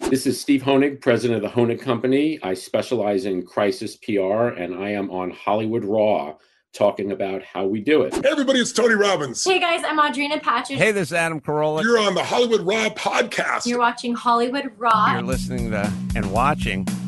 This is Steve Honig, president of the Honig Company. I specialize in crisis PR, and I am on Hollywood Raw talking about how we do it. Hey everybody, it's Tony Robbins. Hey guys, I'm Audrina Patridge. Hey, this is Adam Carolla. You're on the Hollywood Raw podcast. You're watching Hollywood Raw. You're listening to and watching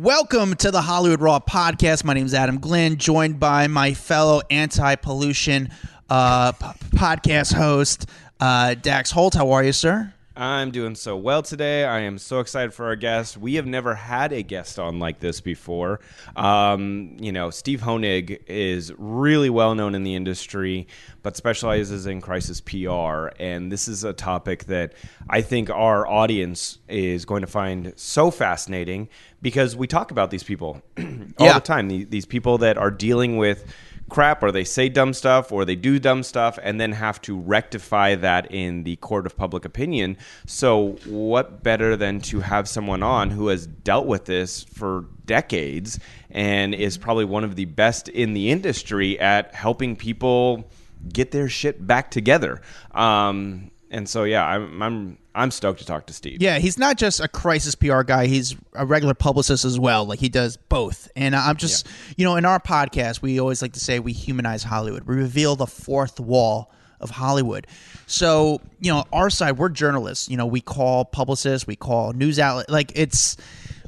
Welcome to the Hollywood Raw podcast. My name is Adam Glyn, joined by my fellow anti-pollution uh, p- podcast host uh, Dax Holt. How are you, sir? I'm doing so well today. I am so excited for our guest. We have never had a guest on like this before. Um, you know, Steve Honig is really well known in the industry, but specializes in crisis PR. And this is a topic that I think our audience is going to find so fascinating because we talk about these people all Yeah. the time. These people that are dealing with crap or they say dumb stuff or they do dumb stuff and then have to rectify that in the court of public opinion. So, what better than to have someone on who has dealt with this for decades and is probably one of the best in the industry at helping people get their shit back together? Um, and so, yeah, I'm, I'm I'm stoked to talk to Steve. Yeah, he's not just a crisis PR guy. He's a regular publicist as well. Like he does both. And I'm just, you know, in our podcast, we always like to say we humanize Hollywood. We reveal the fourth wall of Hollywood. So, you know, our side, we're journalists. You know, we call publicists, we call news outlet. Like it's,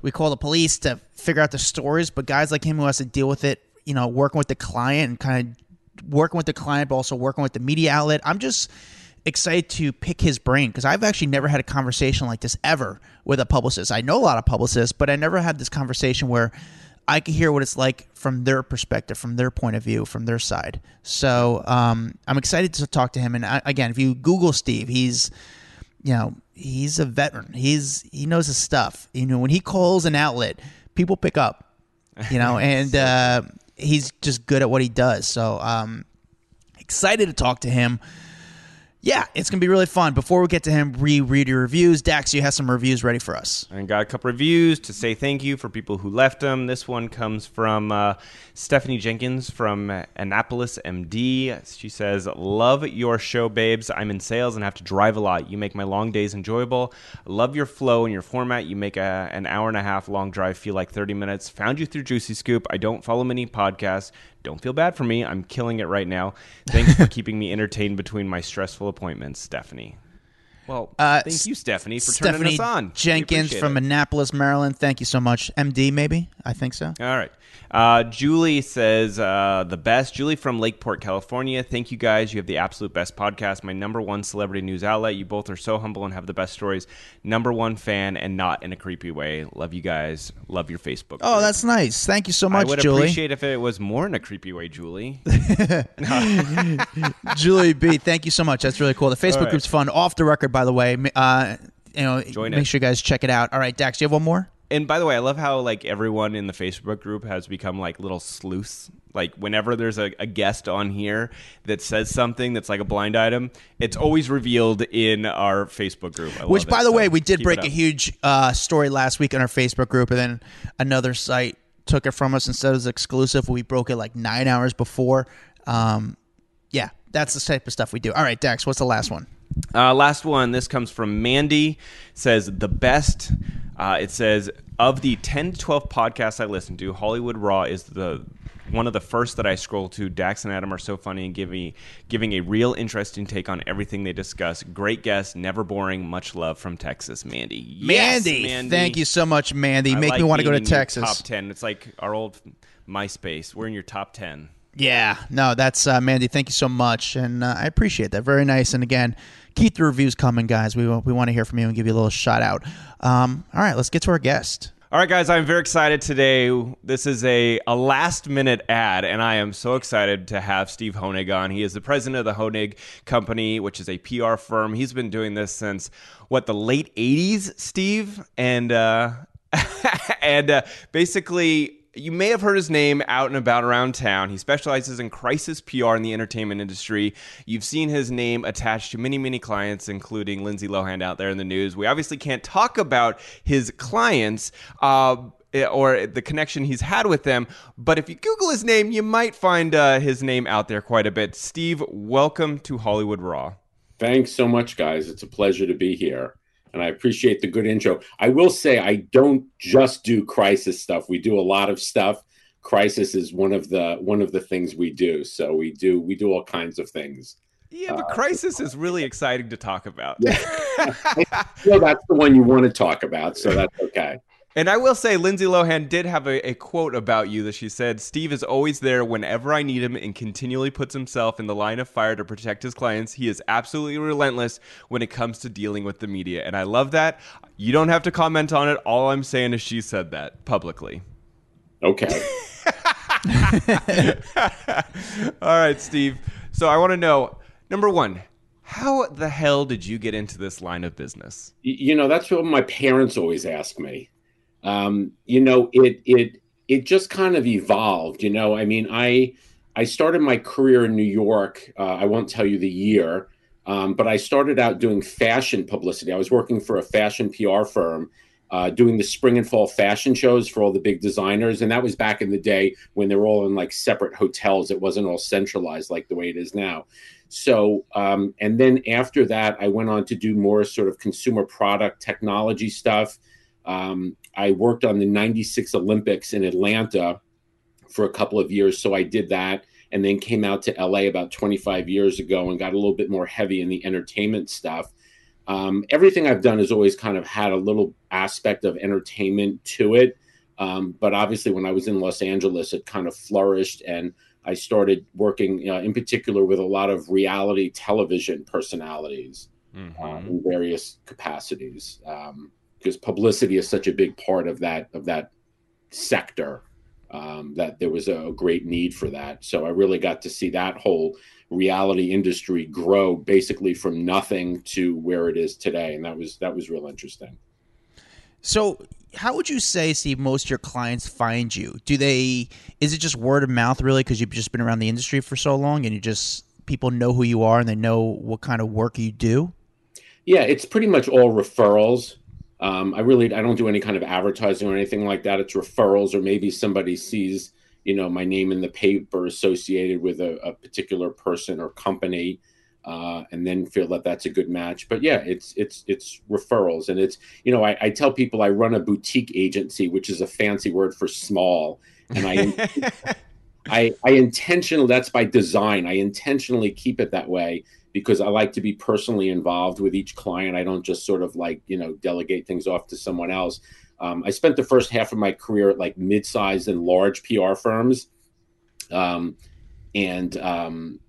we call the police to figure out the stories. But guys like him who has to deal with it, you know, working with the client and kind of working with the client, but also working with the media outlet. I'm just excited to pick his brain because I've actually never had a conversation like this ever with a publicist. I know a lot of publicists, but I never had this conversation where I could hear what it's like from their perspective, from their point of view, from their side. So um, I'm excited to talk to him. And I, again, if you Google Steve, he's you know he's a veteran. He's he knows his stuff. You know when he calls an outlet, people pick up. You know, and uh, he's just good at what he does. So um, excited to talk to him. Yeah, it's gonna be really fun. Before we get to him, reread your reviews. Dax, you have some reviews ready for us. I got a couple reviews to say thank you for people who left them. This one comes from uh, Stephanie Jenkins from Annapolis, MD. She says, Love your show, babes. I'm in sales and have to drive a lot. You make my long days enjoyable. Love your flow and your format. You make a, an hour and a half long drive feel like 30 minutes. Found you through Juicy Scoop. I don't follow many podcasts. Don't feel bad for me. I'm killing it right now. Thanks for keeping me entertained between my stressful appointments, Stephanie. Well, Uh, thank you, Stephanie, for Stephanie turning us on. Jenkins from it. Annapolis, Maryland. Thank you so much. MD, maybe? I think so. All right. Uh, Julie says uh, the best. Julie from Lakeport, California. Thank you guys. You have the absolute best podcast. My number one celebrity news outlet. You both are so humble and have the best stories. Number one fan and not in a creepy way. Love you guys. Love your Facebook. Oh, group. that's nice. Thank you so I much, would Julie. appreciate if it was more in a creepy way, Julie. Julie B, thank you so much. That's really cool. The Facebook right. group's fun. Off the record, by the way. Uh, you know, Join make it. sure you guys check it out. All right, Dax, do you have one more? And by the way, I love how like everyone in the Facebook group has become like little sleuths. Like whenever there's a, a guest on here that says something that's like a blind item, it's always revealed in our Facebook group. I Which, by it. the So way, we did break a huge uh, story last week in our Facebook group, and then another site took it from us it was exclusive. We broke it like nine hours before. Um, yeah, that's the type of stuff we do. All right, Dax, what's the last one? Uh, last one. This comes from Mandy. Says the best. Uh, it says of the ten to twelve podcasts I listen to, Hollywood Raw is the one of the first that I scroll to. Dax and Adam are so funny and giving giving a real interesting take on everything they discuss. Great guest, never boring. Much love from Texas, Mandy. Yes, Mandy, Mandy. thank you so much, Mandy. I Make like me want to go to Texas. Top ten. It's like our old MySpace. We're in your top ten. Yeah, no, that's uh, Mandy. Thank you so much, and uh, I appreciate that. Very nice. And again, keep the reviews coming, guys. We we want to hear from you and give you a little shout out. Um, all right, let's get to our guest. All right, guys, I'm very excited today. This is a, a last minute ad, and I am so excited to have Steve Honig on. He is the president of the Honig Company, which is a PR firm. He's been doing this since, what, the late 80s, Steve? And, uh, and uh, basically, you may have heard his name out and about around town. He specializes in crisis PR in the entertainment industry. You've seen his name attached to many, many clients, including Lindsay Lohan out there in the news. We obviously can't talk about his clients. Uh, or the connection he's had with them. But if you Google his name, you might find uh, his name out there quite a bit. Steve, welcome to Hollywood Raw. Thanks so much, guys. It's a pleasure to be here. And I appreciate the good intro. I will say, I don't just do crisis stuff. We do a lot of stuff. Crisis is one of the one of the things we do. So we do we do all kinds of things. Yeah, but uh, crisis is really exciting to talk about. Well, that's the one you want to talk about, so that's okay. And I will say, Lindsay Lohan did have a, a, quote about you that she said, Steve is always there whenever I need him and continually puts himself in the line of fire to protect his clients. He is absolutely relentless when it comes to dealing with the media. And I love that. You don't have to comment on it. All I'm saying is she said that publicly. Okay. All right, Steve. So I want to know number one, how the hell did you get into this line of business? You know, that's what my parents always ask me. Um, you know, it it it just kind of evolved. You know, I mean, I I started my career in New York. Uh, I won't tell you the year, um, but I started out doing fashion publicity. I was working for a fashion PR firm. Uh, doing the spring and fall fashion shows for all the big designers. And that was back in the day when they were all in like separate hotels. It wasn't all centralized like the way it is now. So, um, and then after that, I went on to do more sort of consumer product technology stuff. Um, I worked on the 96 Olympics in Atlanta for a couple of years. So I did that and then came out to LA about 25 years ago and got a little bit more heavy in the entertainment stuff. Um, everything I've done has always kind of had a little aspect of entertainment to it. Um, but obviously, when I was in Los Angeles, it kind of flourished, and I started working uh, in particular with a lot of reality television personalities mm-hmm. uh, in various capacities. Because publicity is such a big part of that of that sector um, that there was a great need for that. So I really got to see that whole reality industry grow basically from nothing to where it is today, and that was that was real interesting. So, how would you say, Steve, most of your clients find you? Do they? Is it just word of mouth, really, because you've just been around the industry for so long, and you just people know who you are and they know what kind of work you do? Yeah, it's pretty much all referrals. Um, I really I don't do any kind of advertising or anything like that. It's referrals, or maybe somebody sees you know my name in the paper associated with a, a particular person or company, uh, and then feel that that's a good match. But yeah, it's it's it's referrals, and it's you know I, I tell people I run a boutique agency, which is a fancy word for small, and I. I, I intentionally that's by design. I intentionally keep it that way because I like to be personally involved with each client. I don't just sort of like, you know, delegate things off to someone else. Um, I spent the first half of my career at like mid-sized and large PR firms. Um, and, um,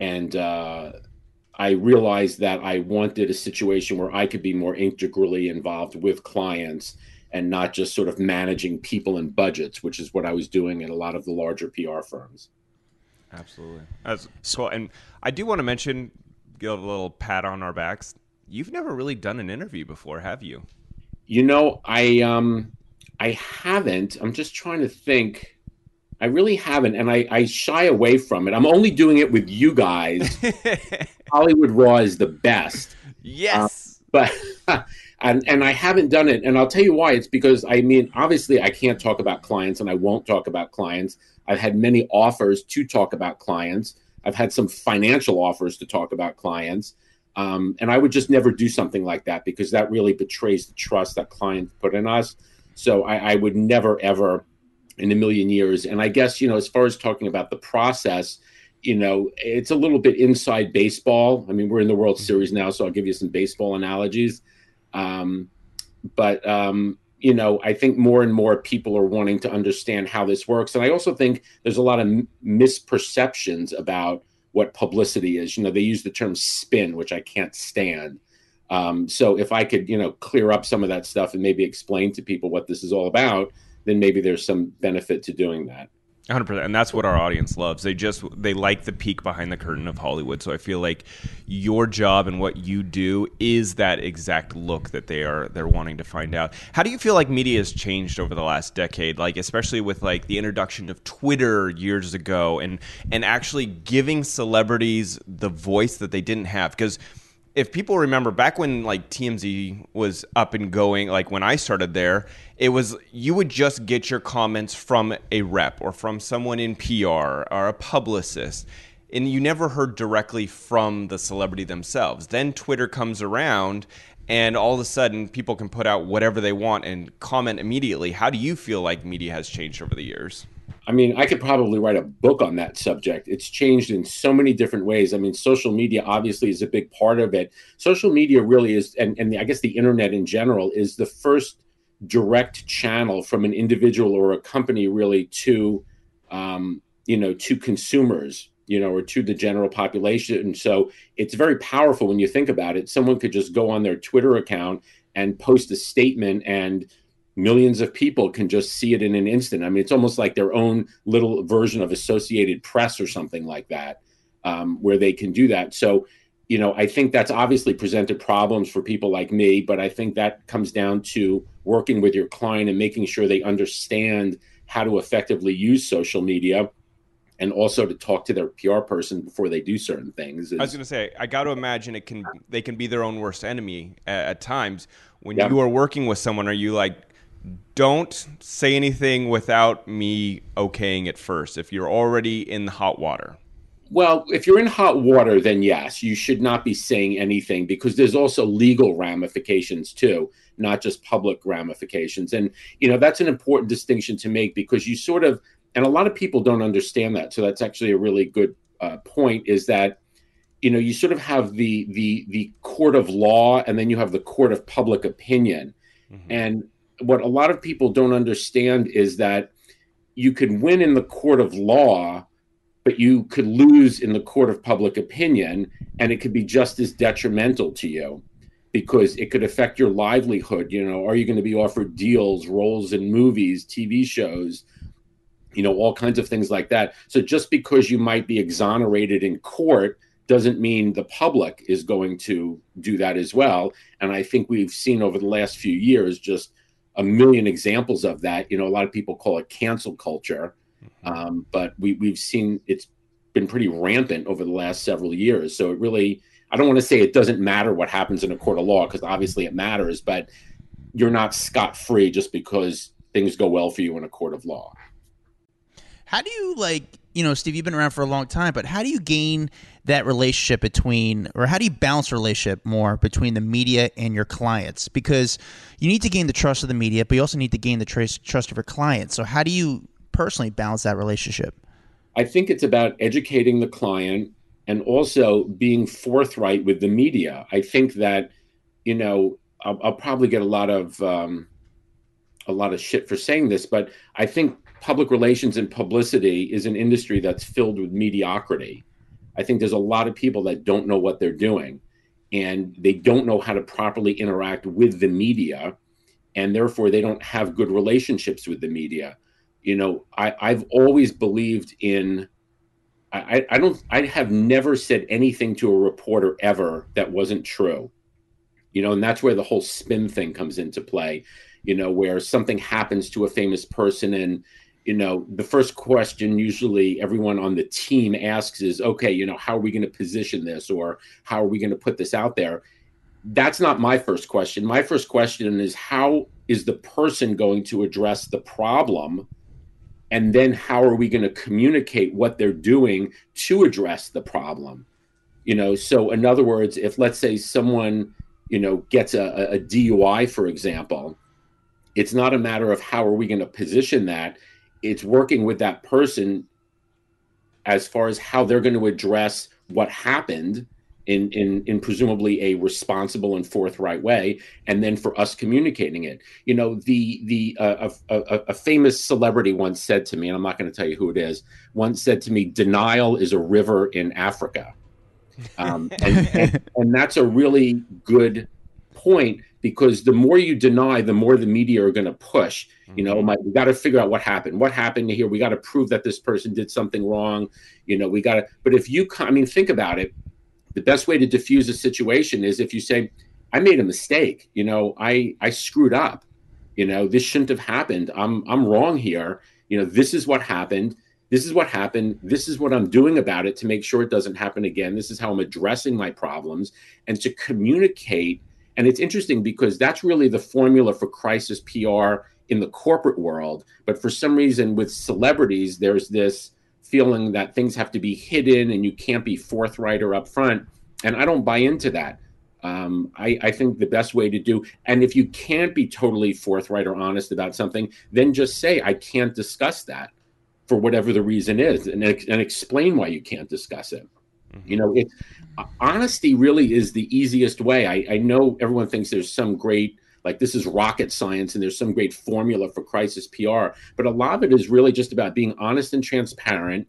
and, uh, I realized that I wanted a situation where I could be more integrally involved with clients and not just sort of managing people and budgets, which is what I was doing at a lot of the larger PR firms. Absolutely. That's so, and I do want to mention, give a little pat on our backs. You've never really done an interview before, have you? You know, I um, I haven't. I'm just trying to think. I really haven't, and I, I shy away from it. I'm only doing it with you guys. Hollywood Raw is the best. Yes, uh, but. and and I haven't done it, and I'll tell you why. It's because I mean, obviously, I can't talk about clients, and I won't talk about clients. I've had many offers to talk about clients. I've had some financial offers to talk about clients, um, and I would just never do something like that because that really betrays the trust that clients put in us. So I, I would never ever in a million years. And I guess, you know, as far as talking about the process, you know, it's a little bit inside baseball. I mean, we're in the World Series now, so I'll give you some baseball analogies. Um, but, um, you know, I think more and more people are wanting to understand how this works. And I also think there's a lot of m- misperceptions about what publicity is. You know, they use the term spin, which I can't stand. Um, so if I could, you know, clear up some of that stuff and maybe explain to people what this is all about, then maybe there's some benefit to doing that. 100% and that's what our audience loves. They just they like the peek behind the curtain of hollywood. So i feel like your job and what you do is that exact look that they are they're wanting to find out. How do you feel like media has changed over the last decade? Like especially with like the introduction of twitter years ago and and actually giving celebrities the voice that they didn't have. Because if people remember back when like TMZ was up and going, like when I started there, it was you would just get your comments from a rep or from someone in PR or a publicist. And you never heard directly from the celebrity themselves. Then Twitter comes around and all of a sudden people can put out whatever they want and comment immediately. How do you feel like media has changed over the years? I mean, I could probably write a book on that subject. It's changed in so many different ways. I mean, social media obviously is a big part of it. Social media really is, and, and the, I guess the internet in general is the first direct channel from an individual or a company really to, um, you know, to consumers, you know, or to the general population. And so it's very powerful when you think about it. Someone could just go on their Twitter account and post a statement and millions of people can just see it in an instant. I mean, it's almost like their own little version of Associated Press or something like that, um, where they can do that. So, you know, I think that's obviously presented problems for people like me, but I think that comes down to working with your client and making sure they understand how to effectively use social media and also to talk to their PR person before they do certain things. Is, I was going to say, I got to imagine it can they can be their own worst enemy at, at times. When Yeah. you are working with someone, are you like, don't say anything without me okaying it first? If you're already in the hot water, Well, if you're in hot water, then yes, you should not be saying anything because there's also legal ramifications too, not just public ramifications. And, you know, that's an important distinction to make because you sort of, and a lot of people don't understand that. So that's actually a really good uh, point is that, you know, you sort of have the, the, the court of law and then you have the court of public opinion. And what a lot of people don't understand is that you could win in the court of law, but you could lose in the court of public opinion, and it could be just as detrimental to you because it could affect your livelihood. You know, are you going to be offered deals, roles in movies, TV shows? You know, all kinds of things like that. So just because you might be exonerated in court doesn't mean the public is going to do that as well. And I think we've seen over the last few years just a million examples of that. You know, a lot of people call it cancel culture, um, but we, we've seen it's been pretty rampant over the last several years. So it really, I don't want to say it doesn't matter what happens in a court of law because obviously it matters, but you're not scot free just because things go well for you in a court of law. How do you like, you know, Steve, you've been around for a long time, but how do you gain that relationship between or how do you balance relationship more between the media and your clients? Because you need to gain the trust of the media, but you also need to gain the trace, trust of your clients. So how do you personally balance that relationship? I think it's about educating the client and also being forthright with the media. I think that, you know, I'll, I'll probably get a lot of um, a lot of shit for saying this, but I think public relations and publicity is an industry that's filled with mediocrity. I think there's a lot of people that don't know what they're doing, and they don't know how to properly interact with the media, and therefore they don't have good relationships with the media. You know I, i've always believed in I, I don't i have never said anything to a reporter ever that wasn't true. You know and that's where the whole spin thing comes into play you know where something happens to a famous person and you know the first question usually everyone on the team asks is okay you know how are we going to position this or how are we going to put this out there? That's not my first question. My first question is how is the person going to address the problem? And then how are we going to communicate what they're doing to address the problem? You know so in other words if let's say someone you know gets a, a dui for example it's not a matter of how are we going to position that it's working with that person as far as how they're going to address what happened in, in in presumably a responsible and forthright way, and then for us communicating it. You know, the the uh, a, a, a famous celebrity once said to me, and I'm not going to tell you who it is. Once said to me, "Denial is a river in Africa," um, and, and, and that's a really good point because the more you deny, the more the media are going to push. You know, mm-hmm. my, we got to figure out what happened. What happened here? We got to prove that this person did something wrong. You know, we got to. But if you, I mean, think about it the best way to diffuse a situation is if you say i made a mistake you know i i screwed up you know this shouldn't have happened i'm i'm wrong here you know this is what happened this is what happened this is what i'm doing about it to make sure it doesn't happen again this is how i'm addressing my problems and to communicate and it's interesting because that's really the formula for crisis pr in the corporate world but for some reason with celebrities there's this feeling that things have to be hidden and you can't be forthright or upfront. And I don't buy into that. Um, I, I, think the best way to do, and if you can't be totally forthright or honest about something, then just say, I can't discuss that for whatever the reason is, and, and explain why you can't discuss it. Mm-hmm. You know, it, honesty really is the easiest way. I, I know everyone thinks there's some great like this is rocket science and there's some great formula for crisis PR. But a lot of it is really just about being honest and transparent,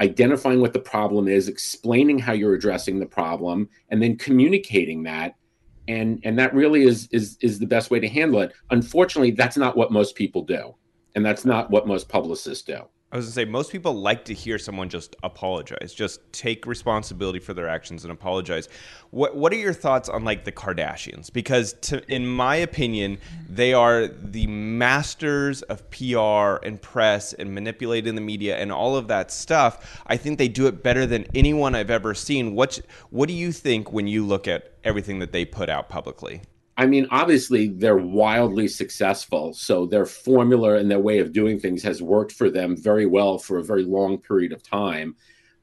identifying what the problem is, explaining how you're addressing the problem, and then communicating that. And and that really is is is the best way to handle it. Unfortunately, that's not what most people do. And that's not what most publicists do. I was gonna say most people like to hear someone just apologize, just take responsibility for their actions and apologize. What What are your thoughts on like the Kardashians? Because to, in my opinion, they are the masters of PR and press and manipulating the media and all of that stuff. I think they do it better than anyone I've ever seen. What What do you think when you look at everything that they put out publicly? I mean, obviously, they're wildly successful. So their formula and their way of doing things has worked for them very well for a very long period of time.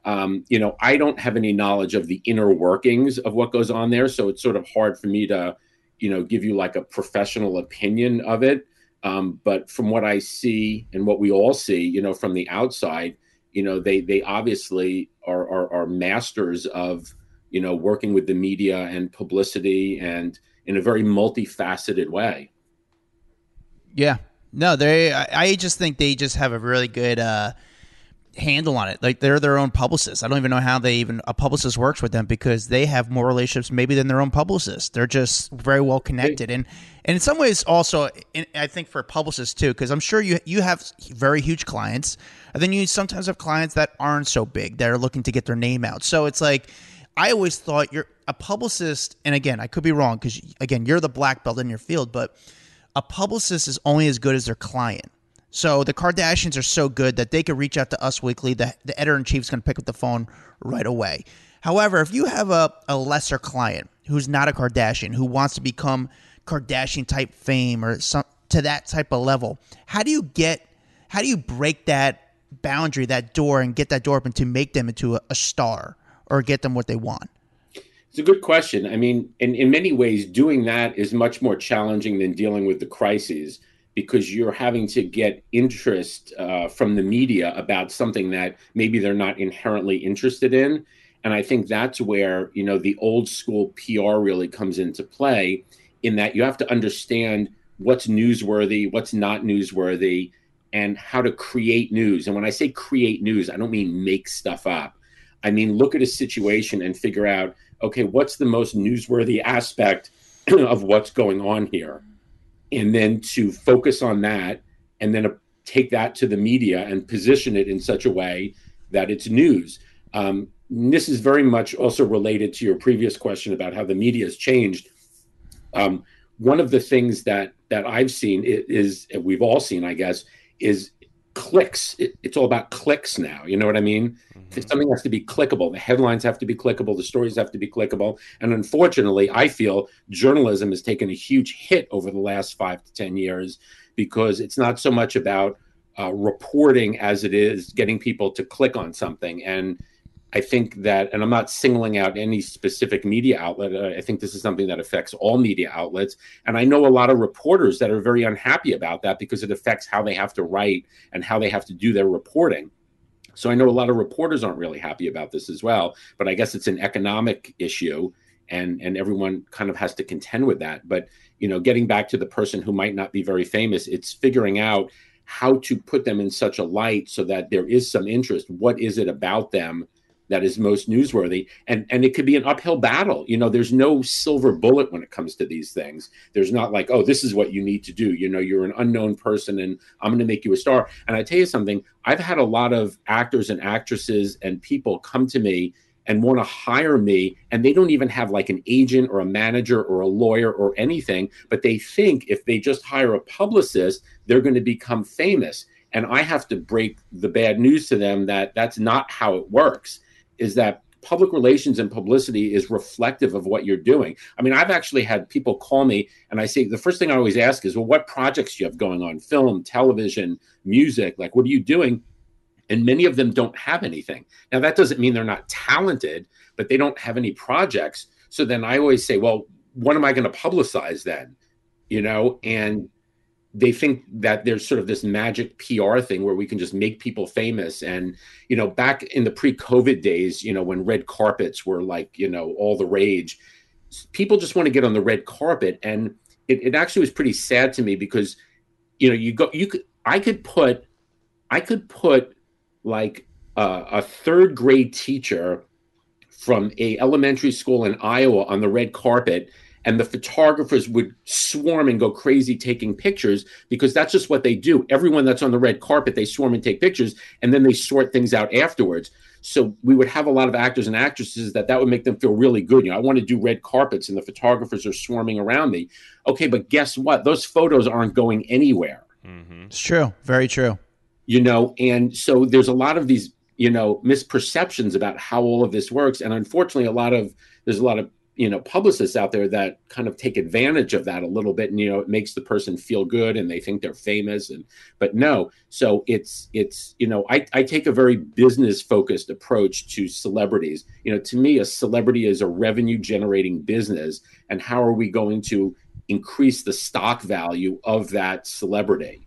Um, you know, I don't have any knowledge of the inner workings of what goes on there. So it's sort of hard for me to, you know, give you like a professional opinion of it. Um, but from what I see and what we all see, you know, from the outside, you know, they they obviously are, are, are masters of, you know, working with the media and publicity and in a very multifaceted way. Yeah. No, they. I, I just think they just have a really good uh, handle on it. Like they're their own publicist. I don't even know how they even a publicist works with them because they have more relationships maybe than their own publicist. They're just very well connected, and and in some ways also, in, I think for publicists too, because I'm sure you you have very huge clients, and then you sometimes have clients that aren't so big that are looking to get their name out. So it's like I always thought you're a publicist, and again, I could be wrong because again, you're the black belt in your field, but a publicist is only as good as their client. So the Kardashians are so good that they could reach out to Us Weekly. The, the editor in chief is going to pick up the phone right away. However, if you have a, a lesser client who's not a Kardashian, who wants to become Kardashian type fame or some to that type of level, how do you get, how do you break that boundary, that door, and get that door open to make them into a, a star? or get them what they want? It's a good question. I mean, in, in many ways, doing that is much more challenging than dealing with the crises because you're having to get interest uh, from the media about something that maybe they're not inherently interested in. And I think that's where, you know, the old school PR really comes into play in that you have to understand what's newsworthy, what's not newsworthy, and how to create news. And when I say create news, I don't mean make stuff up. I mean, look at a situation and figure out, okay, what's the most newsworthy aspect of what's going on here? And then to focus on that and then take that to the media and position it in such a way that it's news. Um, this is very much also related to your previous question about how the media has changed. Um, one of the things that that I've seen is, is we've all seen, I guess, is clicks. It, it's all about clicks now. You know what I mean? Mm-hmm. Something has to be clickable. The headlines have to be clickable. The stories have to be clickable. And unfortunately, I feel journalism has taken a huge hit over the last five to 10 years because it's not so much about uh, reporting as it is getting people to click on something. And I think that, and I'm not singling out any specific media outlet. uh, I think this is something that affects all media outlets. And I know a lot of reporters that are very unhappy about that because it affects how they have to write and how they have to do their reporting. So I know a lot of reporters aren't really happy about this as well. But I guess it's an economic issue, and and everyone kind of has to contend with that. But you know, getting back to the person who might not be very famous, it's figuring out how to put them in such a light so that there is some interest. What is it about them? That is most newsworthy. And and it could be an uphill battle. You know there's no silver bullet when it comes to these things. There's not like oh this is what you need to do. You know you're an unknown person and i'm going to make you a star. And i tell you something i've had a lot of actors and actresses and people come to me and want to hire me and they don't even have like an agent or a manager or a lawyer or anything but they think if they just hire a publicist they're going to become famous. And i have to break the bad news to them that that's not how it works is that public relations and publicity is reflective of what you're doing. I mean, I've actually had people call me and I say the first thing I always ask is, well, what projects do you have going on? Film, television, music, like what are you doing? And many of them don't have anything. Now that doesn't mean they're not talented, but they don't have any projects. So then I always say, well, what am I going to publicize then? You know, and they think that there's sort of this magic PR thing where we can just make people famous. And, you know, back in the pre COVID days, you know, when red carpets were like, you know, all the rage, people just want to get on the red carpet. And it, it actually was pretty sad to me because, you know, you go, you could, I could put, I could put like uh, a third grade teacher from a elementary school in Iowa on the red carpet and the photographers would swarm and go crazy taking pictures because that's just what they do. Everyone that's on the red carpet, they swarm and take pictures, and then they sort things out afterwards. So we would have a lot of actors and actresses that that would make them feel really good. You know, I want to do red carpets, and the photographers are swarming around me. Okay, but guess what? Those photos aren't going anywhere. Mm-hmm. It's true, very true. You know, and so there's a lot of these you know misperceptions about how all of this works, and unfortunately, a lot of there's a lot of you know publicists out there that kind of take advantage of that a little bit and you know it makes the person feel good and they think they're famous and but no so it's it's you know i, I take a very business focused approach to celebrities you know to me a celebrity is a revenue generating business and how are we going to increase the stock value of that celebrity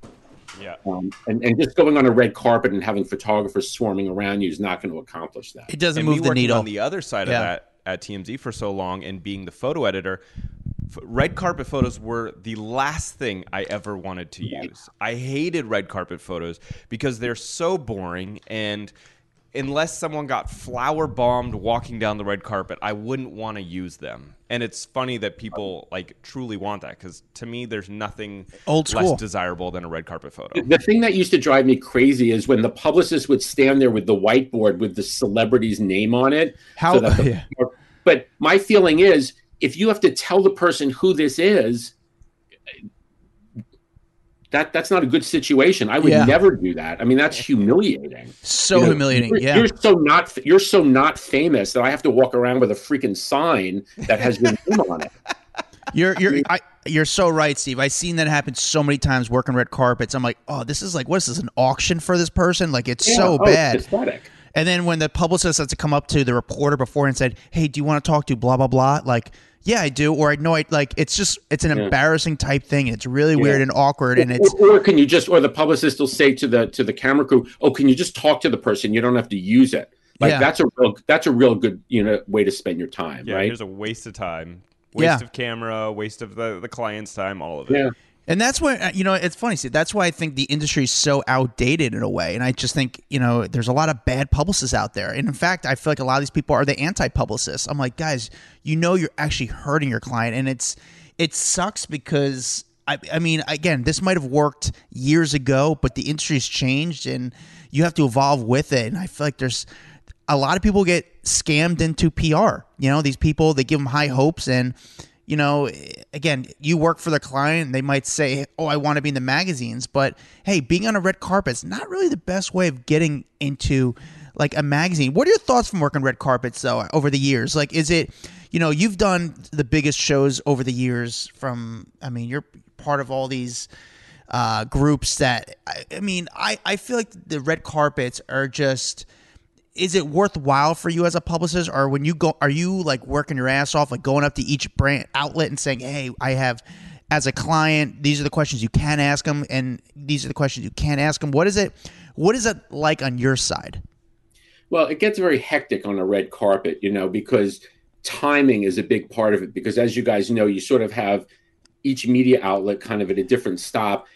yeah. Um, and, and just going on a red carpet and having photographers swarming around you is not going to accomplish that. It doesn't and move me the needle. On the other side Yeah. of that, at TMZ for so long and being the photo editor, f- red carpet photos were the last thing I ever wanted to use. I hated red carpet photos because they're so boring and unless someone got flour bombed walking down the red carpet, I wouldn't want to use them. And it's funny that people like truly want that because to me, there's nothing Old less desirable than a red carpet photo. The thing that used to drive me crazy is when the publicist would stand there with the whiteboard with the celebrity's name on it. How- that the- yeah. But my feeling is if you have to tell the person who this is, that that's not a good situation. I would Yeah. never do that. I mean, that's humiliating. So You know, humiliating. You're, yeah. you're so not you're so not famous that I have to walk around with a freaking sign that has your name on it. You're you're I, you're so right, Steve. I've seen that happen so many times working red carpets. I'm like, oh, this is like what is this an auction for this person? Like it's Yeah, so oh, bad. pathetic. And then when the publicist has to come up to the reporter before and said, "Hey, do you want to talk to blah blah blah?" Like, yeah, I do, or I know I like. It's just it's an embarrassing type thing. It's really weird and awkward, and it's or, or can you just or the publicist will say to the to the camera crew oh can you just talk to the person you don't have to use it like Yeah. that's a real that's a real good you know way to spend your time Yeah, right here's a waste of time, waste Yeah. of camera, waste of the, the client's time, all of it. yeah And that's why uh, you know it's funny. See, that's why I think the industry is so outdated in a way, and I just think you know there's a lot of bad publicists out there. And in fact, I feel like a lot of these people are the anti-publicists. I'm like, guys, you know, you're actually hurting your client, and it's it sucks because I, I mean, again, this might have worked years ago, but the industry's changed, and you have to evolve with it. And I feel like there's a lot of people get scammed into PR. You know, these people they give them high hopes and you know, again, you work for the client, they might say, "Oh, I want to be in the magazines," but hey, being on a red carpet is not really the best way of getting into like a magazine. What are your thoughts from working red carpets though over the years? Like is it, you know, you've done the biggest shows over the years from I mean, you're part of all these uh, groups that I, I mean, I, I feel like the red carpets are just is it worthwhile for you as a publicist? Or when you go are you like working your ass off like going up to each brand outlet and saying hey i have as a client these are the questions you can ask them and these are the questions you can't ask them what is it what is it like on your side? Well it gets very hectic on a red carpet you know because timing is a big part of it because as you guys know you sort of have each media outlet kind of at a different stop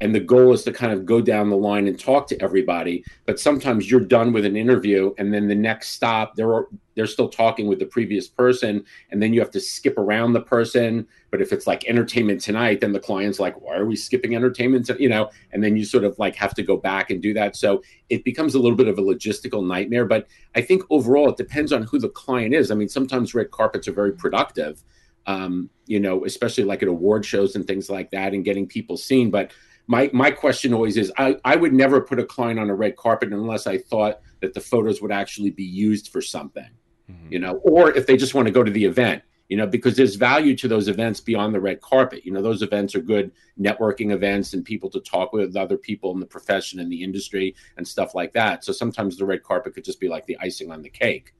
and the goal is to kind of go down the line and talk to everybody. But sometimes you're done with an interview and then the next stop they're they're still talking with the previous person. And then you have to skip around the person. But if it's like entertainment tonight then the client's like why are we skipping entertainment you know? And then you sort of like have to go back and do that. So it becomes a little bit of a logistical nightmare. But i think overall it depends on who the client is. I mean sometimes red carpets are very productive um, you know, especially like at award shows and things like that and getting people seen. But my my question always is I, I would never put a client on a red carpet unless I thought that the photos would actually be used for something, mm-hmm. you know, or if they just want to go to the event, you know, because there's value to those events beyond the red carpet. You know, those events are good networking events and people to talk with other people in the profession and the industry and stuff like that. So sometimes the red carpet could just be like the icing on the cake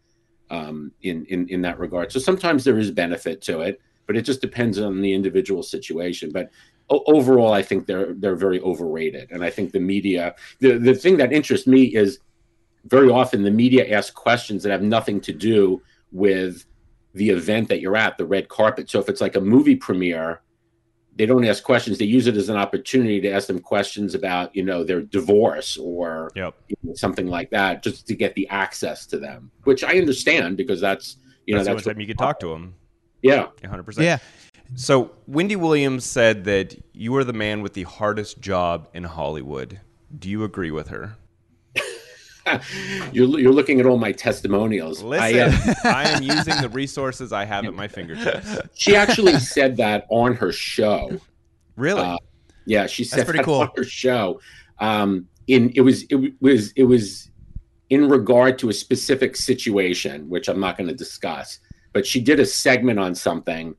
um, in, in in that regard. So sometimes there is benefit to it, but it just depends on the individual situation. But overall, I think they're they're very overrated, and I think the media. The the thing that interests me is very often the media asks questions that have nothing to do with the event that you're at, the red carpet. So if it's like a movie premiere, they don't ask questions. They use it as an opportunity to ask them questions about, you know, their divorce or yep. you know, something like that, just to get the access to them. Which I understand because that's you know that's, that's the time you can talk to them. Yeah, hundred percent. Yeah. So Wendy Williams said that you are the man with the hardest job in Hollywood. Do you agree with her? you're you're looking at all my testimonials. Listen, I, uh, I, am using the resources I have at my fingertips. She actually said that on her show. Really? Uh, yeah, she said That's pretty that cool. on her show. Um, in it was it was it was in regard to a specific situation, which I'm not going to discuss. But she did a segment on something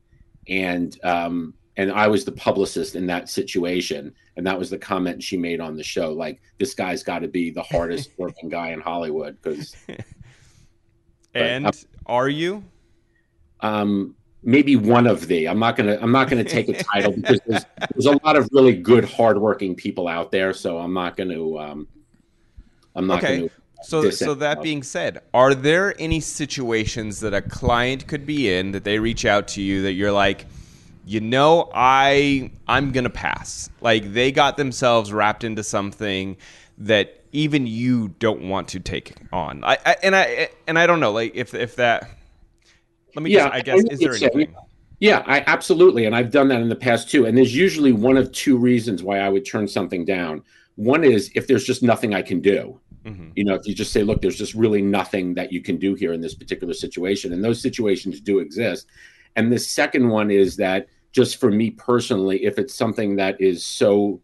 and um, and I was the publicist in that situation, and that was the comment she made on the show. Like this guy's got to be the hardest working guy in Hollywood because. and uh, are you? Um, maybe one of the. I'm not gonna. I'm not gonna take a title because there's, there's a lot of really good, hardworking people out there. So I'm not gonna. Um, I'm not okay. gonna. So, so that being said, are there any situations that a client could be in that they reach out to you that you're like, you know, I I'm gonna pass. Like they got themselves wrapped into something that even you don't want to take on. I, I and I and I don't know, like if if that. Let me. Yeah, I guess is there anything? Yeah, I absolutely, and I've done that in the past too. And there's usually one of two reasons why I would turn something down. One is if there's just nothing I can do. Mm-hmm. You know, if you just say, look, there's just really nothing that you can do here in this particular situation. And those situations do exist. And the second one is that just for me personally, if it's something that is so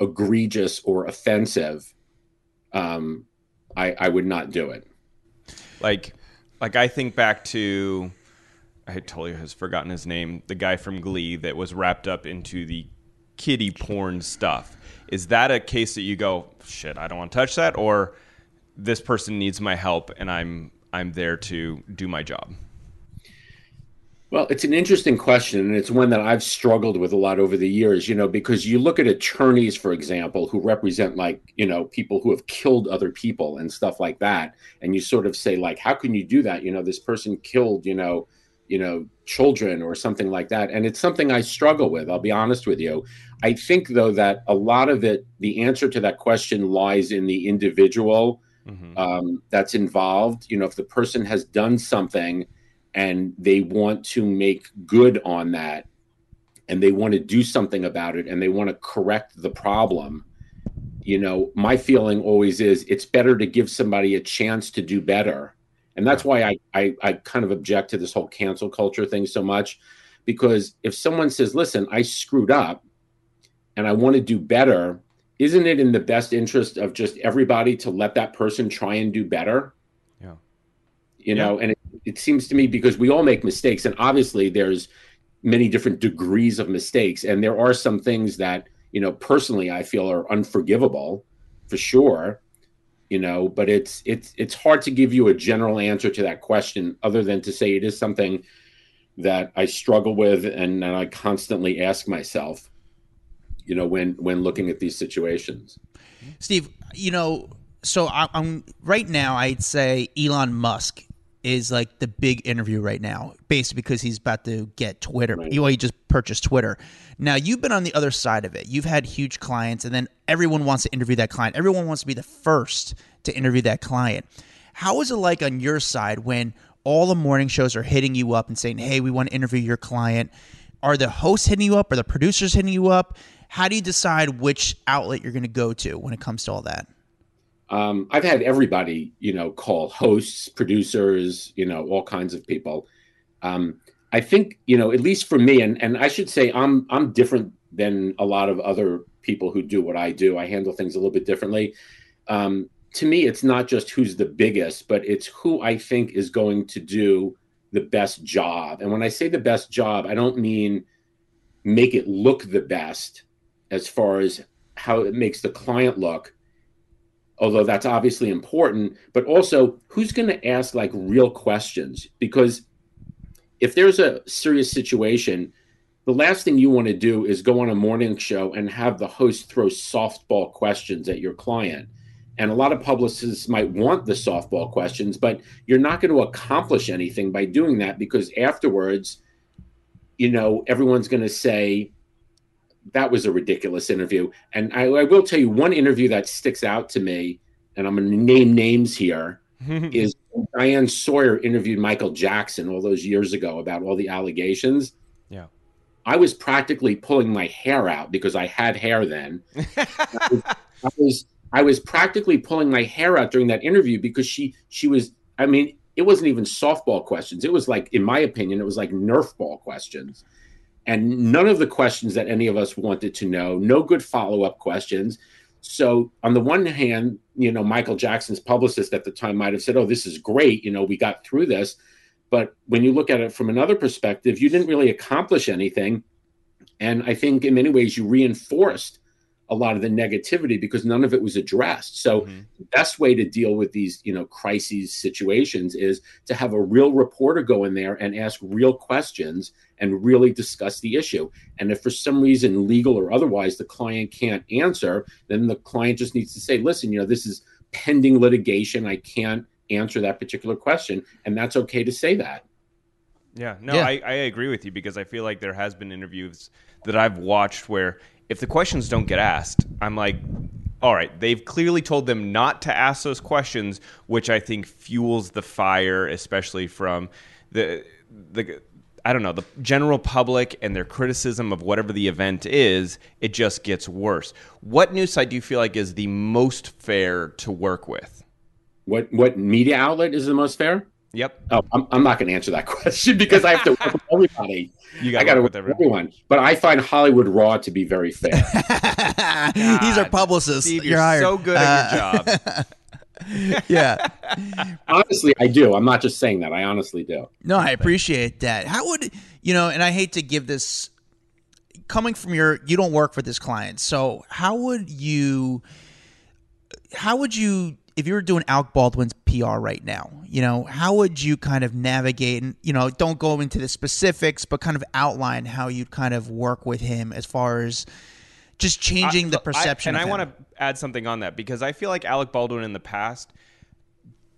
egregious or offensive, um, I, I would not do it. Like, like I think back to, I totally has forgotten his name, the guy from Glee that was wrapped up into the kiddie porn stuff. Is that a case that you go, shit, I don't want to touch that, or this person needs my help and I'm I'm there to do my job? Well, it's an interesting question, and it's one that I've struggled with a lot over the years, you know, because you look at attorneys, for example, who represent like, you know, people who have killed other people and stuff like that. And you sort of say, like, how can you do that? You know, this person killed, you know, you know, children or something like that. And it's something I struggle with, I'll be honest with you. I think, though, that a lot of it, the answer to that question lies in the individual mm-hmm. um, that's involved. You know, if the person has done something and they want to make good on that and they want to do something about it and they want to correct the problem, you know, my feeling always is it's better to give somebody a chance to do better. And that's why I, I, I kind of object to this whole cancel culture thing so much. Because if someone says, listen, I screwed up and I want to do better, isn't it in the best interest of just everybody to let that person try and do better? Yeah. You know, and it, seems to me because we all make mistakes, and obviously there's many different degrees of mistakes, and there are some things that, you know, personally I feel are unforgivable for sure. you know, but it's it's it's hard to give you a general answer to that question other than to say it is something that I struggle with and, and I constantly ask myself, you know, when when looking at these situations. Steve, you know, so I, I'm right now. I'd say Elon Musk is like the big interview right now, basically because he's about to get Twitter. Right. Well, he just purchased Twitter. Now you've been on the other side of it. You've had huge clients, and then everyone wants to interview that client. Everyone wants to be the first to interview that client. How is it like on your side when all the morning shows are hitting you up and saying, "Hey, we want to interview your client"? Are the hosts hitting you up? Are the producers hitting you up? How do you decide which outlet you're going to go to when it comes to all that? Um, I've had everybody, you know, call hosts, producers, you know, all kinds of people. Um, I think, you know, at least for me, and and I should say, I'm I'm different than a lot of other people who do what I do. I handle things a little bit differently. Um, to me, it's not just who's the biggest, but it's who I think is going to do the best job. And when I say the best job, I don't mean make it look the best as far as how it makes the client look although that's obviously important, but also who's going to ask like real questions? Because if there's a serious situation, the last thing you want to do is go on a morning show and have the host throw softball questions at your client. And a lot of publicists might want the softball questions, but you're not going to accomplish anything by doing that because afterwards, you know, everyone's going to say, that was a ridiculous interview. And I, I, will tell you one interview that sticks out to me, and I'm going to name names here, is Diane Sawyer interviewed Michael Jackson all those years ago about all the allegations. Yeah. I was practically pulling my hair out because I had hair then. I, was, I was I was practically pulling my hair out during that interview because she she was I mean it wasn't even softball questions. It was like in my opinion it was like Nerf ball questions and none of the questions that any of us wanted to know, no good follow up questions. So, on the one hand, you know, Michael Jackson's publicist at the time might have said, Oh, this is great. You know, we got through this. But when you look at it from another perspective, you didn't really accomplish anything. And I think in many ways you reinforced a lot of the negativity because none of it was addressed. So mm-hmm. the best way to deal with these, you know, crises situations is to have a real reporter go in there and ask real questions and really discuss the issue. And if for some reason legal or otherwise the client can't answer, then the client just needs to say, "Listen, you know, this is pending litigation. I can't answer that particular question." And that's okay to say that. Yeah, no, yeah. I, I agree with you because I feel like there has been interviews that I've watched where if the questions don't get asked, I'm like, all right, they've clearly told them not to ask those questions, which I think fuels the fire, especially from the the I don't know the general public and their criticism of whatever the event is. It just gets worse. What news site do you feel like is the most fair to work with? What what media outlet is the most fair? Yep. Oh, I'm, I'm not going to answer that question because I have to work with everybody. You I got to work with everyone. everyone. But I find Hollywood Raw to be very fair. He's our publicist. Steve, you're, you're so good at uh, your job. yeah. honestly, I do. I'm not just saying that. I honestly do. No, I appreciate that. How would you know? And I hate to give this coming from your. You don't work for this client, so how would you? How would you if you were doing Alec Baldwin's PR right now, you know, how would you kind of navigate and, you know, don't go into the specifics, but kind of outline how you'd kind of work with him as far as just changing I, the perception. I, and I want to add something on that because I feel like Alec Baldwin in the past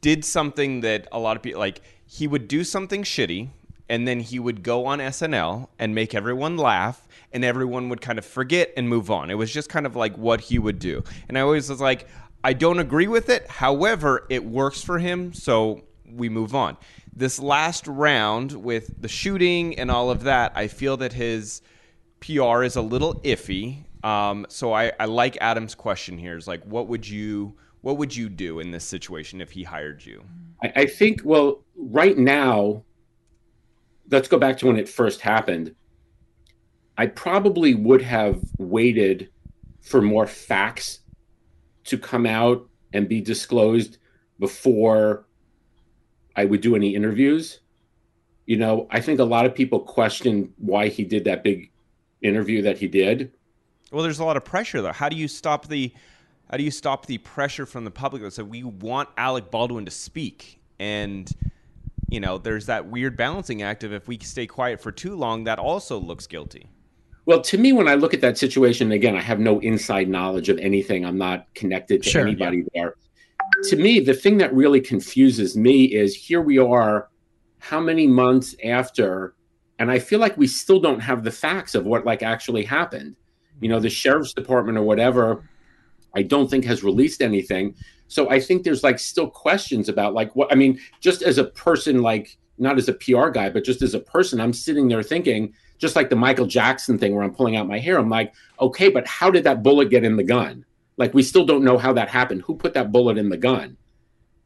did something that a lot of people like he would do something shitty and then he would go on SNL and make everyone laugh and everyone would kind of forget and move on. It was just kind of like what he would do. And I always was like, I don't agree with it. However, it works for him, so we move on. This last round with the shooting and all of that, I feel that his PR is a little iffy. Um, so I, I like Adam's question here. Is like, what would you what would you do in this situation if he hired you? I, I think well, right now, let's go back to when it first happened. I probably would have waited for more facts to come out and be disclosed before I would do any interviews. You know, I think a lot of people question why he did that big interview that he did. Well, there's a lot of pressure though. How do you stop the how do you stop the pressure from the public that said we want Alec Baldwin to speak and you know there's that weird balancing act of if we stay quiet for too long that also looks guilty Well, to me, when I look at that situation, again, I have no inside knowledge of anything. I'm not connected to Sure, anybody there. To me, the thing that really confuses me is here we are, how many months after, and I feel like we still don't have the facts of what like actually happened. You know, the sheriff's department or whatever, I don't think has released anything. So I think there's like still questions about like what I mean, just as a person, like not as a PR guy, but just as a person, I'm sitting there thinking, just like the Michael Jackson thing where I'm pulling out my hair, I'm like, okay, but how did that bullet get in the gun? Like we still don't know how that happened. Who put that bullet in the gun?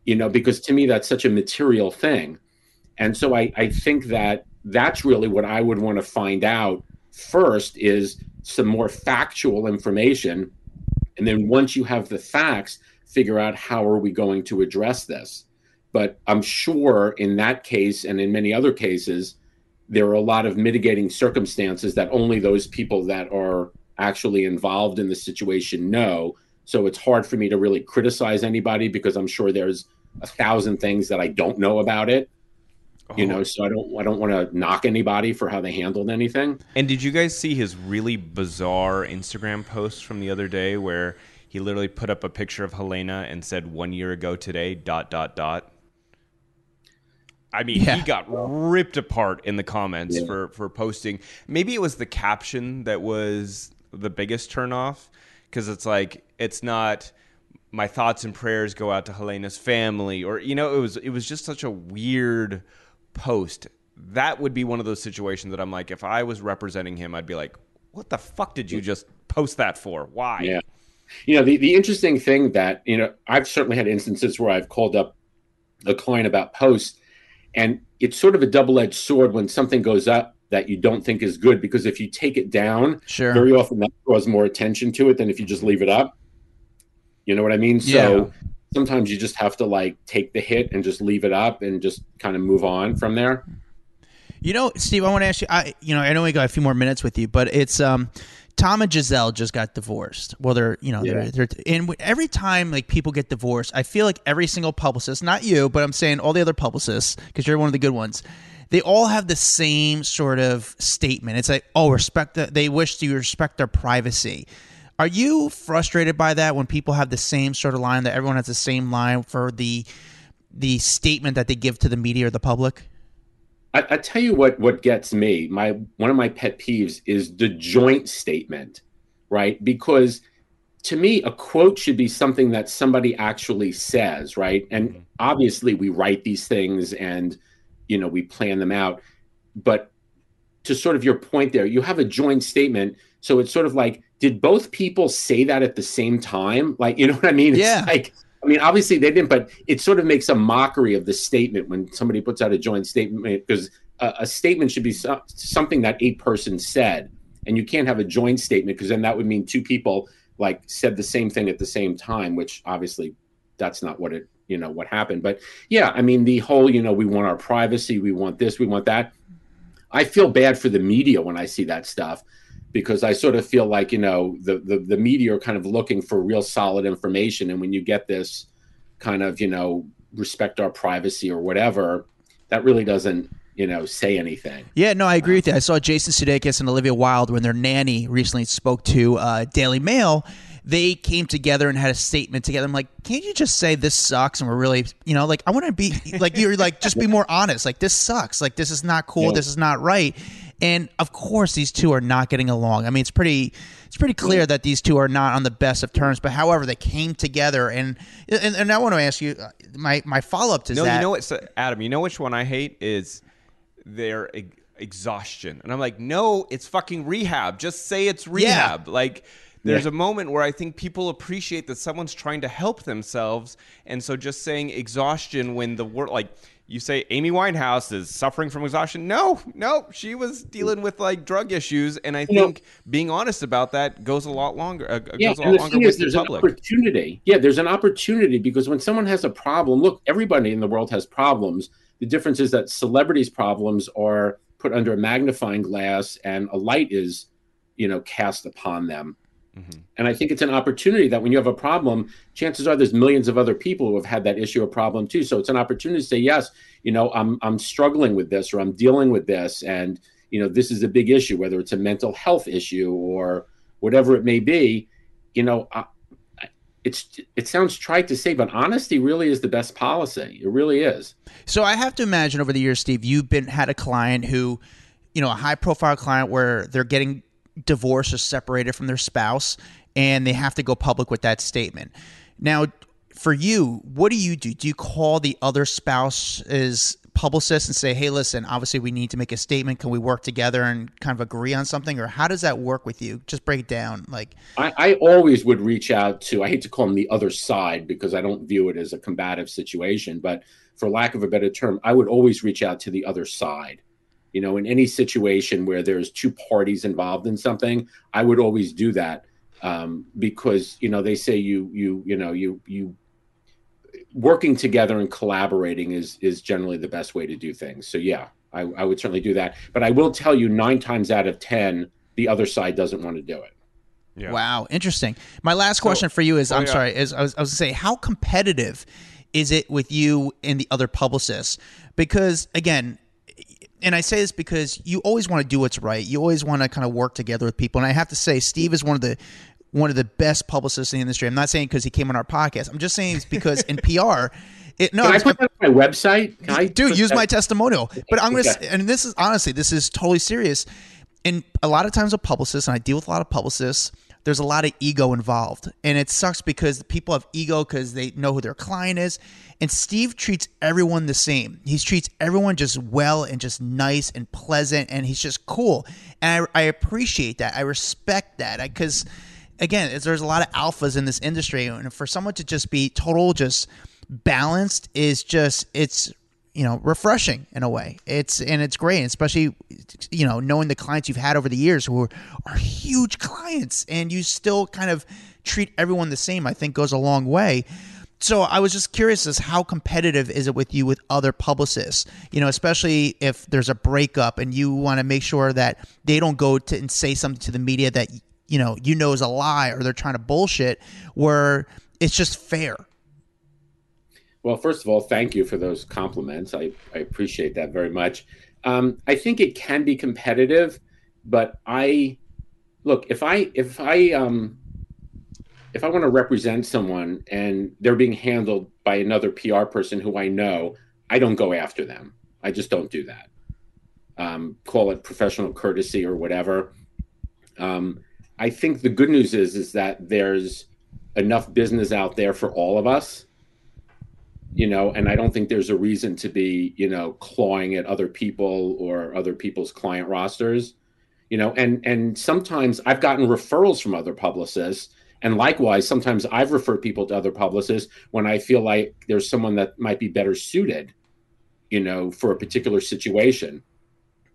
You know, because to me that's such a material thing. And so I, I think that that's really what I would want to find out first is some more factual information. And then once you have the facts, figure out how are we going to address this. But I'm sure in that case and in many other cases, there are a lot of mitigating circumstances that only those people that are actually involved in the situation know. So it's hard for me to really criticize anybody because I'm sure there's a thousand things that I don't know about it. You know, so I don't I don't want to knock anybody for how they handled anything. And did you guys see his really bizarre Instagram post from the other day where he literally put up a picture of Halyna and said one year ago today dot dot dot. I mean, Yeah. he got ripped apart in the comments Yeah. for for posting. Maybe it was the caption that was the biggest turnoff because it's like it's not my thoughts and prayers go out to Halyna's family or you know it was it was just such a weird post. That would be one of those situations that I'm like if I was representing him I'd be like what the fuck did you just post that for? Why? Yeah. You know, the, the interesting thing that, you know, I've certainly had instances where I've called up a client about posts, and it's sort of a double edged sword when something goes up that you don't think is good, because if you take it down, Sure. very often that draws more attention to it than if you just leave it up. You know what I mean? So sometimes you just have to like take the hit and just leave it up and just kind of move on from there. You know, Steve, I want to ask you. I, you know, I know we got a few more minutes with you, but it's um, Tom and Gisele just got divorced. Well, they're you know Yeah. they're, they're and every time like people get divorced, I feel like every single publicist, not you, but I'm saying all the other publicists because you're one of the good ones. They all have the same sort of statement. It's like, oh, respect. The, they wish to respect their privacy. Are you frustrated by that when people have the same sort of line that everyone has the same line for the the statement that they give to the media or the public? I, I tell you what what gets me my one of my pet peeves is the joint statement right? Because to me a quote should be something that somebody actually says right? And mm-hmm. obviously we write these things and you know we plan them out. But to sort of your point there you have a joint statement. So it's sort of like did both people say that at the same time? Like you know what i mean? It's Yeah. like I mean, obviously they didn't, but it sort of makes a mockery of the statement when somebody puts out a joint statement because a, a statement should be so, something that a person said, and you can't have a joint statement because then that would mean two people like said the same thing at the same time, which obviously that's not what it you know what happened. But yeah, I mean the whole you know we want our privacy, we want this, we want that. I feel bad for the media when I see that stuff because I sort of feel like you know the, the the media are kind of looking for real solid information, and when you get this kind of you know respect our privacy or whatever, that really doesn't you know say anything. Yeah, no, I agree with you. I saw Jason Sudeikis and Olivia Wilde when their nanny recently spoke to uh, Daily Mail. They came together and had a statement together. I'm like, can't you just say this sucks? And we're really, you know, like I want to be like you're like just be more honest. Like this sucks. Like this is not cool. Yeah. This is not right. And of course, these two are not getting along. I mean, it's pretty, it's pretty clear that these two are not on the best of terms. But however, they came together, and and, and I want to ask you, uh, my my follow up to No, that. you know what, so, Adam? You know which one I hate is their e- exhaustion, and I'm like, no, it's fucking rehab. Just say it's rehab. Like, there's Yeah. a moment where I think people appreciate that someone's trying to help themselves, and so just saying exhaustion when the word like. You say Amy Winehouse is suffering from exhaustion. No, no, she was dealing with like drug issues, and I know- think being honest about that goes a lot longer. Uh, Yeah, goes a lot the longer thing with is, the there's an public. opportunity. Yeah, there's an opportunity because when someone has a problem, look, everybody in the world has problems. The difference is that celebrities' problems are put under a magnifying glass, and a light is, you know, cast upon them. Mm-hmm. And I think it's an opportunity that when you have a problem, chances are there's millions of other people who have had that issue or problem too. So it's an opportunity to say, yes, you know, I'm I'm struggling with this or I'm dealing with this, and you know, this is a big issue, whether it's a mental health issue or whatever it may be. You know, I, it's it sounds trite to say, but honesty really is the best policy. It really is. So I have to imagine over the years, Steve, you've been had a client who, you know, a high profile client where they're getting divorced or separated from their spouse and they have to go public with that statement. Now, for you, what do you do? Do you call the other spouse's publicist and say, "Hey, listen, obviously we need to make a statement. Can we work together and kind of agree on something?" Or how does that work with you? Just break it down. Like, I, I always would reach out to. I hate to call them the other side because I don't view it as a combative situation, but for lack of a better term, I would always reach out to the other side. You know, in any situation where there's two parties involved in something, I would always do that um, because you know they say you you you know you you working together and collaborating is is generally the best way to do things. So yeah, I, I would certainly do that. But I will tell you, nine times out of ten, the other side doesn't want to do it. Yeah. wow, interesting. My last question for you is, oh, I'm yeah. sorry, is I was, I was going to say, how competitive is it with you and the other publicists? Because again, and I say this because you always want to do what's right. You always want to kind of work together with people. And I have to say, Steve is one of the one of the best publicists in the industry. I'm not saying because he came on our podcast. I'm just saying it's because in PR, it no, Can I put that on my website? Can I dude, put use that- my testimonial. But I'm gonna, Okay. and this is honestly, this is totally serious. And a lot of times with publicists, and I deal with a lot of publicists, there's a lot of ego involved, and it sucks because people have ego because they know who their client is. And Steve treats everyone the same. He treats everyone just well and just nice and pleasant, and he's just cool. And I, I appreciate that. I respect that because, again, there's a lot of alphas in this industry, and for someone to just be total, just balanced is just it's you know refreshing in a way. It's and it's great especially you know knowing the clients you've had over the years who are, are huge clients and you still kind of treat everyone the same i think goes a long way. So i was just curious as how competitive is it with you with other publicists? You know especially if there's a breakup and you want to make sure that they don't go to and say something to the media that you know you know is a lie or they're trying to bullshit where it's just fair Well, first of all, thank you for those compliments. I, I appreciate that very much. Um, I think it can be competitive, but I look if I if I um, if I want to represent someone and they're being handled by another PR person who I know, I don't go after them. I just don't do that. Um, call it professional courtesy or whatever. Um, I think the good news is is that there's enough business out there for all of us you know and i don't think there's a reason to be you know clawing at other people or other people's client rosters you know and and sometimes i've gotten referrals from other publicists and likewise sometimes i've referred people to other publicists when i feel like there's someone that might be better suited you know for a particular situation.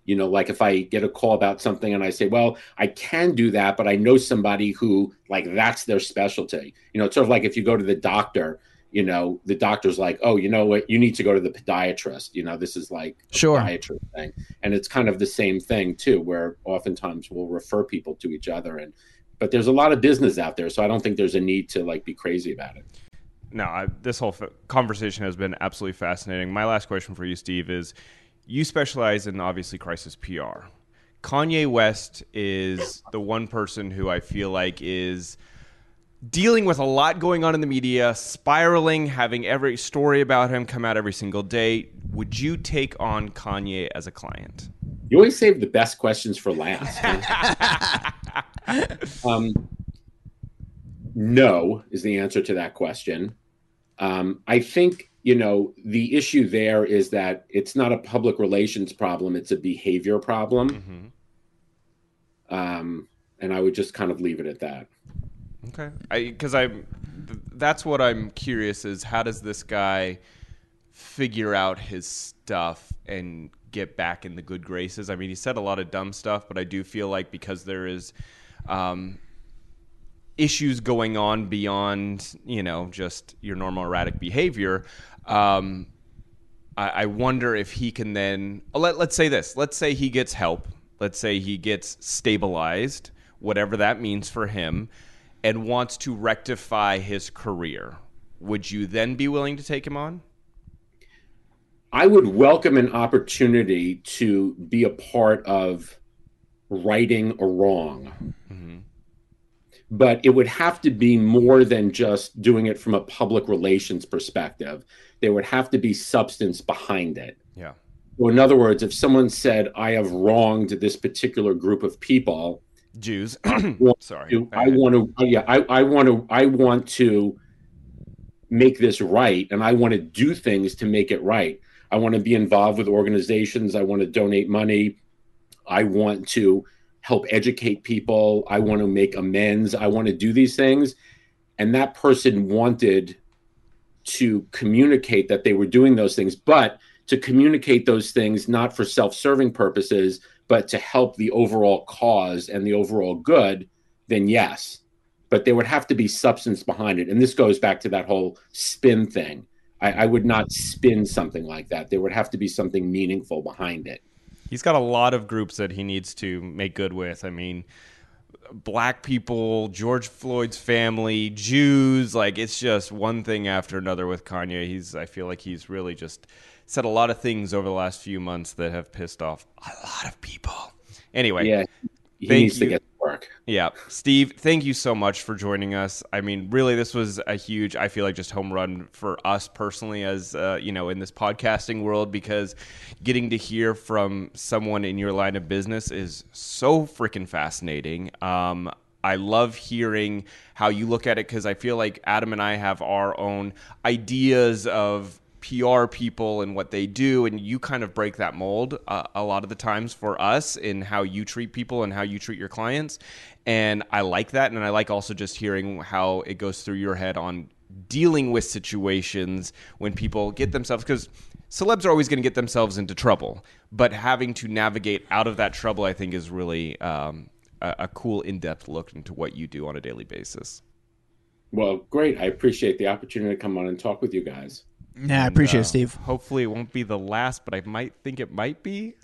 You know like if i get a call about something and i say well i can do that but i know somebody who like that's their specialty. You know it's sort of like if you go to the doctor you know the doctor's like oh you know what you need to go to the podiatrist you know this is like a Sure. podiatrist thing and it's kind of the same thing too where oftentimes we'll refer people to each other and but there's a lot of business out there so i don't think there's a need to like be crazy about it No, I, this whole f- conversation has been absolutely fascinating. My last question for you, Steve, is you specialize in obviously crisis PR. Kanye West is the one person who I feel like is dealing with a lot going on in the media, spiraling, having every story about him come out every single day. Would you take on Kanye as a client? you always save the best questions for last. Um, no is the answer to that question. Um, i think you know the issue there is that it's not a public relations problem it's a behavior problem. Um, and i would just kind of leave it at that Okay, because I, am that's what I'm curious is how does this guy figure out his stuff and get back in the good graces? I mean, he said a lot of dumb stuff, but I do feel like because there is um, issues going on beyond you know just your normal erratic behavior. Um, I, wonder if he can then let, let's say this let's say he gets help let's say he gets stabilized whatever that means for him, and wants to rectify his career, would you then be willing to take him on? I would welcome an opportunity to be a part of righting a wrong. Mm-hmm. But it would have to be more than just doing it from a public relations perspective. There would have to be substance behind it. Yeah. So in other words, if someone said, I have wronged this particular group of people, Jews. Sorry. to- I want to, oh, yeah, I, I want to, I want to make this right, and I want to do things to make it right. I want to be involved with organizations. I want to donate money. I want to help educate people. I want to make amends. I want to do these things. And that person wanted to communicate that they were doing those things, but to communicate those things not for self serving purposes, but to help the overall cause and the overall good, then yes. But there would have to be substance behind it. And this goes back to that whole spin thing. I, I would not spin something like that. There would have to be something meaningful behind it. He's got a lot of groups that he needs to make good with. I mean, black people, George Floyd's family, Jews, like it's just one thing after another with Kanye. He's I feel like he's really just said a lot of things over the last few months that have pissed off a lot of people. Anyway, Yeah. He needs to get to work. yeah, Steve, thank you so much for joining us. I mean, really, this was a huge, I feel like, just home run for us personally, as uh, you know, in this podcasting world, because getting to hear from someone in your line of business is so freaking fascinating. Um, I love hearing how you look at it because I feel like Adam and I have our own ideas of PR people and what they do, and you kind of break that mold uh, a lot of the times for us in how you treat people and how you treat your clients. And I like that, and I like also just hearing how it goes through your head on dealing with situations when people get themselves because celebs are always going to get themselves into trouble, but having to navigate out of that trouble, I think, is really um, a, a cool in-depth look into what you do on a daily basis. Well, great. I appreciate the opportunity to come on and talk with you guys. Yeah, I appreciate uh, it, Steve. Hopefully, it won't be the last, but I might think it might be.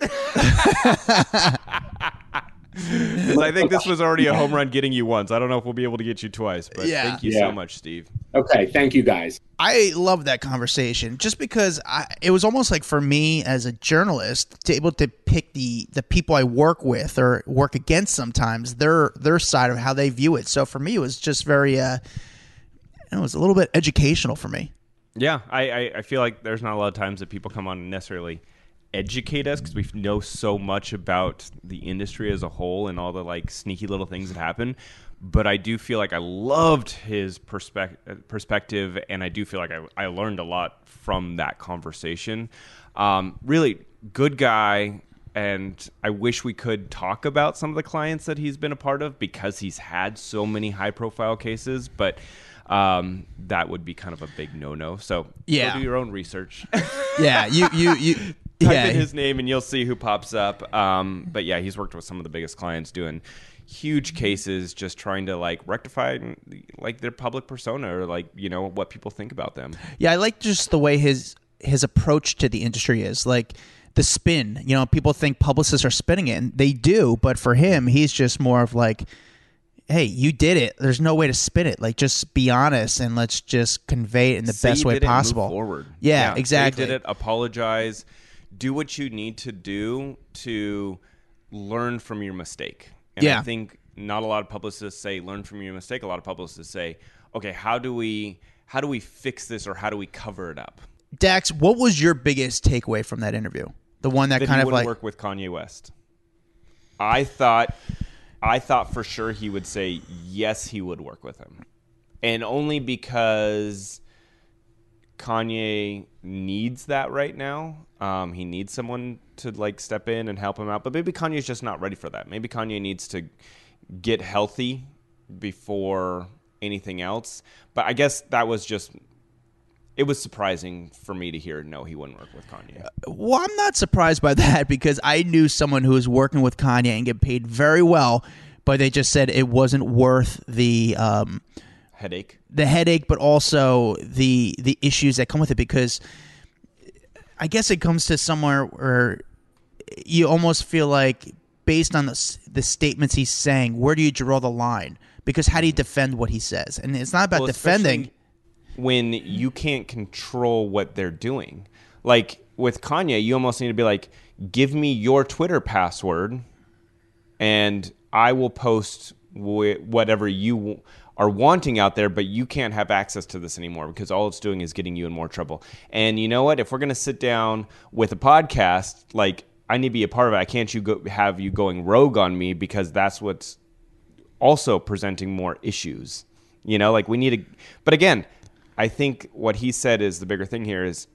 I think this was already a home run getting you once. I don't know if we'll be able to get you twice, but Yeah. thank you Yeah. so much, Steve. Okay. Thank you guys. I love that conversation just because I, it was almost like for me as a journalist to able to pick the the people I work with or work against sometimes their their side of how they view it. So for me, it was just very uh, it was a little bit educational for me. Yeah, I, I, I feel like there's not a lot of times that people come on and necessarily educate us because we know so much about the industry as a whole and all the like sneaky little things that happen. But I do feel like I loved his perspec- uh, perspective, and I do feel like I, I learned a lot from that conversation. Um, really good guy, and I wish we could talk about some of the clients that he's been a part of because he's had so many high profile cases, but um, that would be kind of a big no no. So Yeah. go do your own research. Yeah, you you you Type yeah. in his name and you'll see who pops up. Um, but yeah, he's worked with some of the biggest clients doing huge cases, just trying to like rectify like their public persona or like you know what people think about them. Yeah, I like just the way his his approach to the industry is. Like the spin, you know, people think publicists are spinning it, and they do, but for him, he's just more of like, "Hey, you did it. There's no way to spin it. Like, just be honest and let's just convey it in the Say best way did it move possible." forward. Yeah, say exactly. You did it. Apologize. Do what you need to do to learn from your mistake. And Yeah. I think not a lot of publicists say learn from your mistake. A lot of publicists say, okay, how do we how do we fix this or how do we cover it up? Dax, what was your biggest takeaway from that interview? The one that, that kind of like work with Kanye West. I thought, I thought for sure he would say yes, he would work with him, and only because Kanye needs that right now. Um, he needs someone to like step in and help him out, but maybe Kanye's just not ready for that. Maybe Kanye needs to get healthy before anything else. But I guess that was just. It was surprising for me to hear no, he wouldn't work with Kanye. Well, I'm not surprised by that because I knew someone who was working with Kanye and get paid very well, but they just said it wasn't worth the um, Headache. the headache, but also the the issues that come with it. Because I guess it comes to somewhere where you almost feel like based on the, the statements he's saying, where do you draw the line? Because how do you defend what he says? And it's not about Well, defending. When you can't control what they're doing. Like with Kanye, you almost need to be like, "Give me your Twitter password, and I will post wh- whatever you are wanting out there, but you can't have access to this anymore because all it's doing is getting you in more trouble." And you know what? If we're gonna sit down with a podcast, like I need to be a part of it. I can't you go have you going rogue on me because that's what's also presenting more issues. You know, like we need to. But again, I think what he said is the bigger thing here is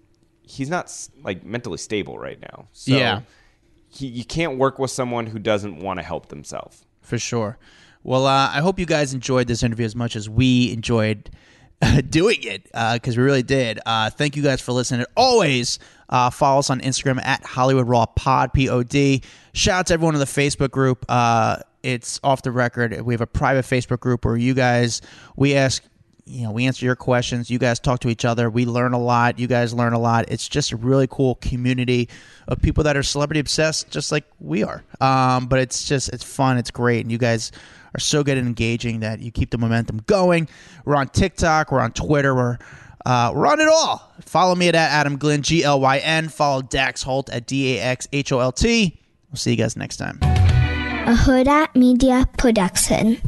he's not like mentally stable right now. So Yeah. he, you can't work with someone who doesn't want to help themselves. For sure. Well, uh, I hope you guys enjoyed this interview as much as we enjoyed doing it because we really did. Uh, thank you guys for listening. Always uh, follow us on Instagram at Hollywood Raw Pod P O D. Shout out to everyone in the Facebook group. Uh, it's off the record. We have a private Facebook group where you guys we ask. You know, we answer your questions. You guys talk to each other. We learn a lot. You guys learn a lot. It's just a really cool community of people that are celebrity obsessed, just like we are. Um, but it's just it's fun. It's great, and you guys are so good at engaging that you keep the momentum going. We're on TikTok. We're on Twitter. We're uh, we're on it all. Follow me at Adam Glyn G L Y N. Follow Dax Holt at D A X H O L T. We'll see you guys next time. a Huda Media Production.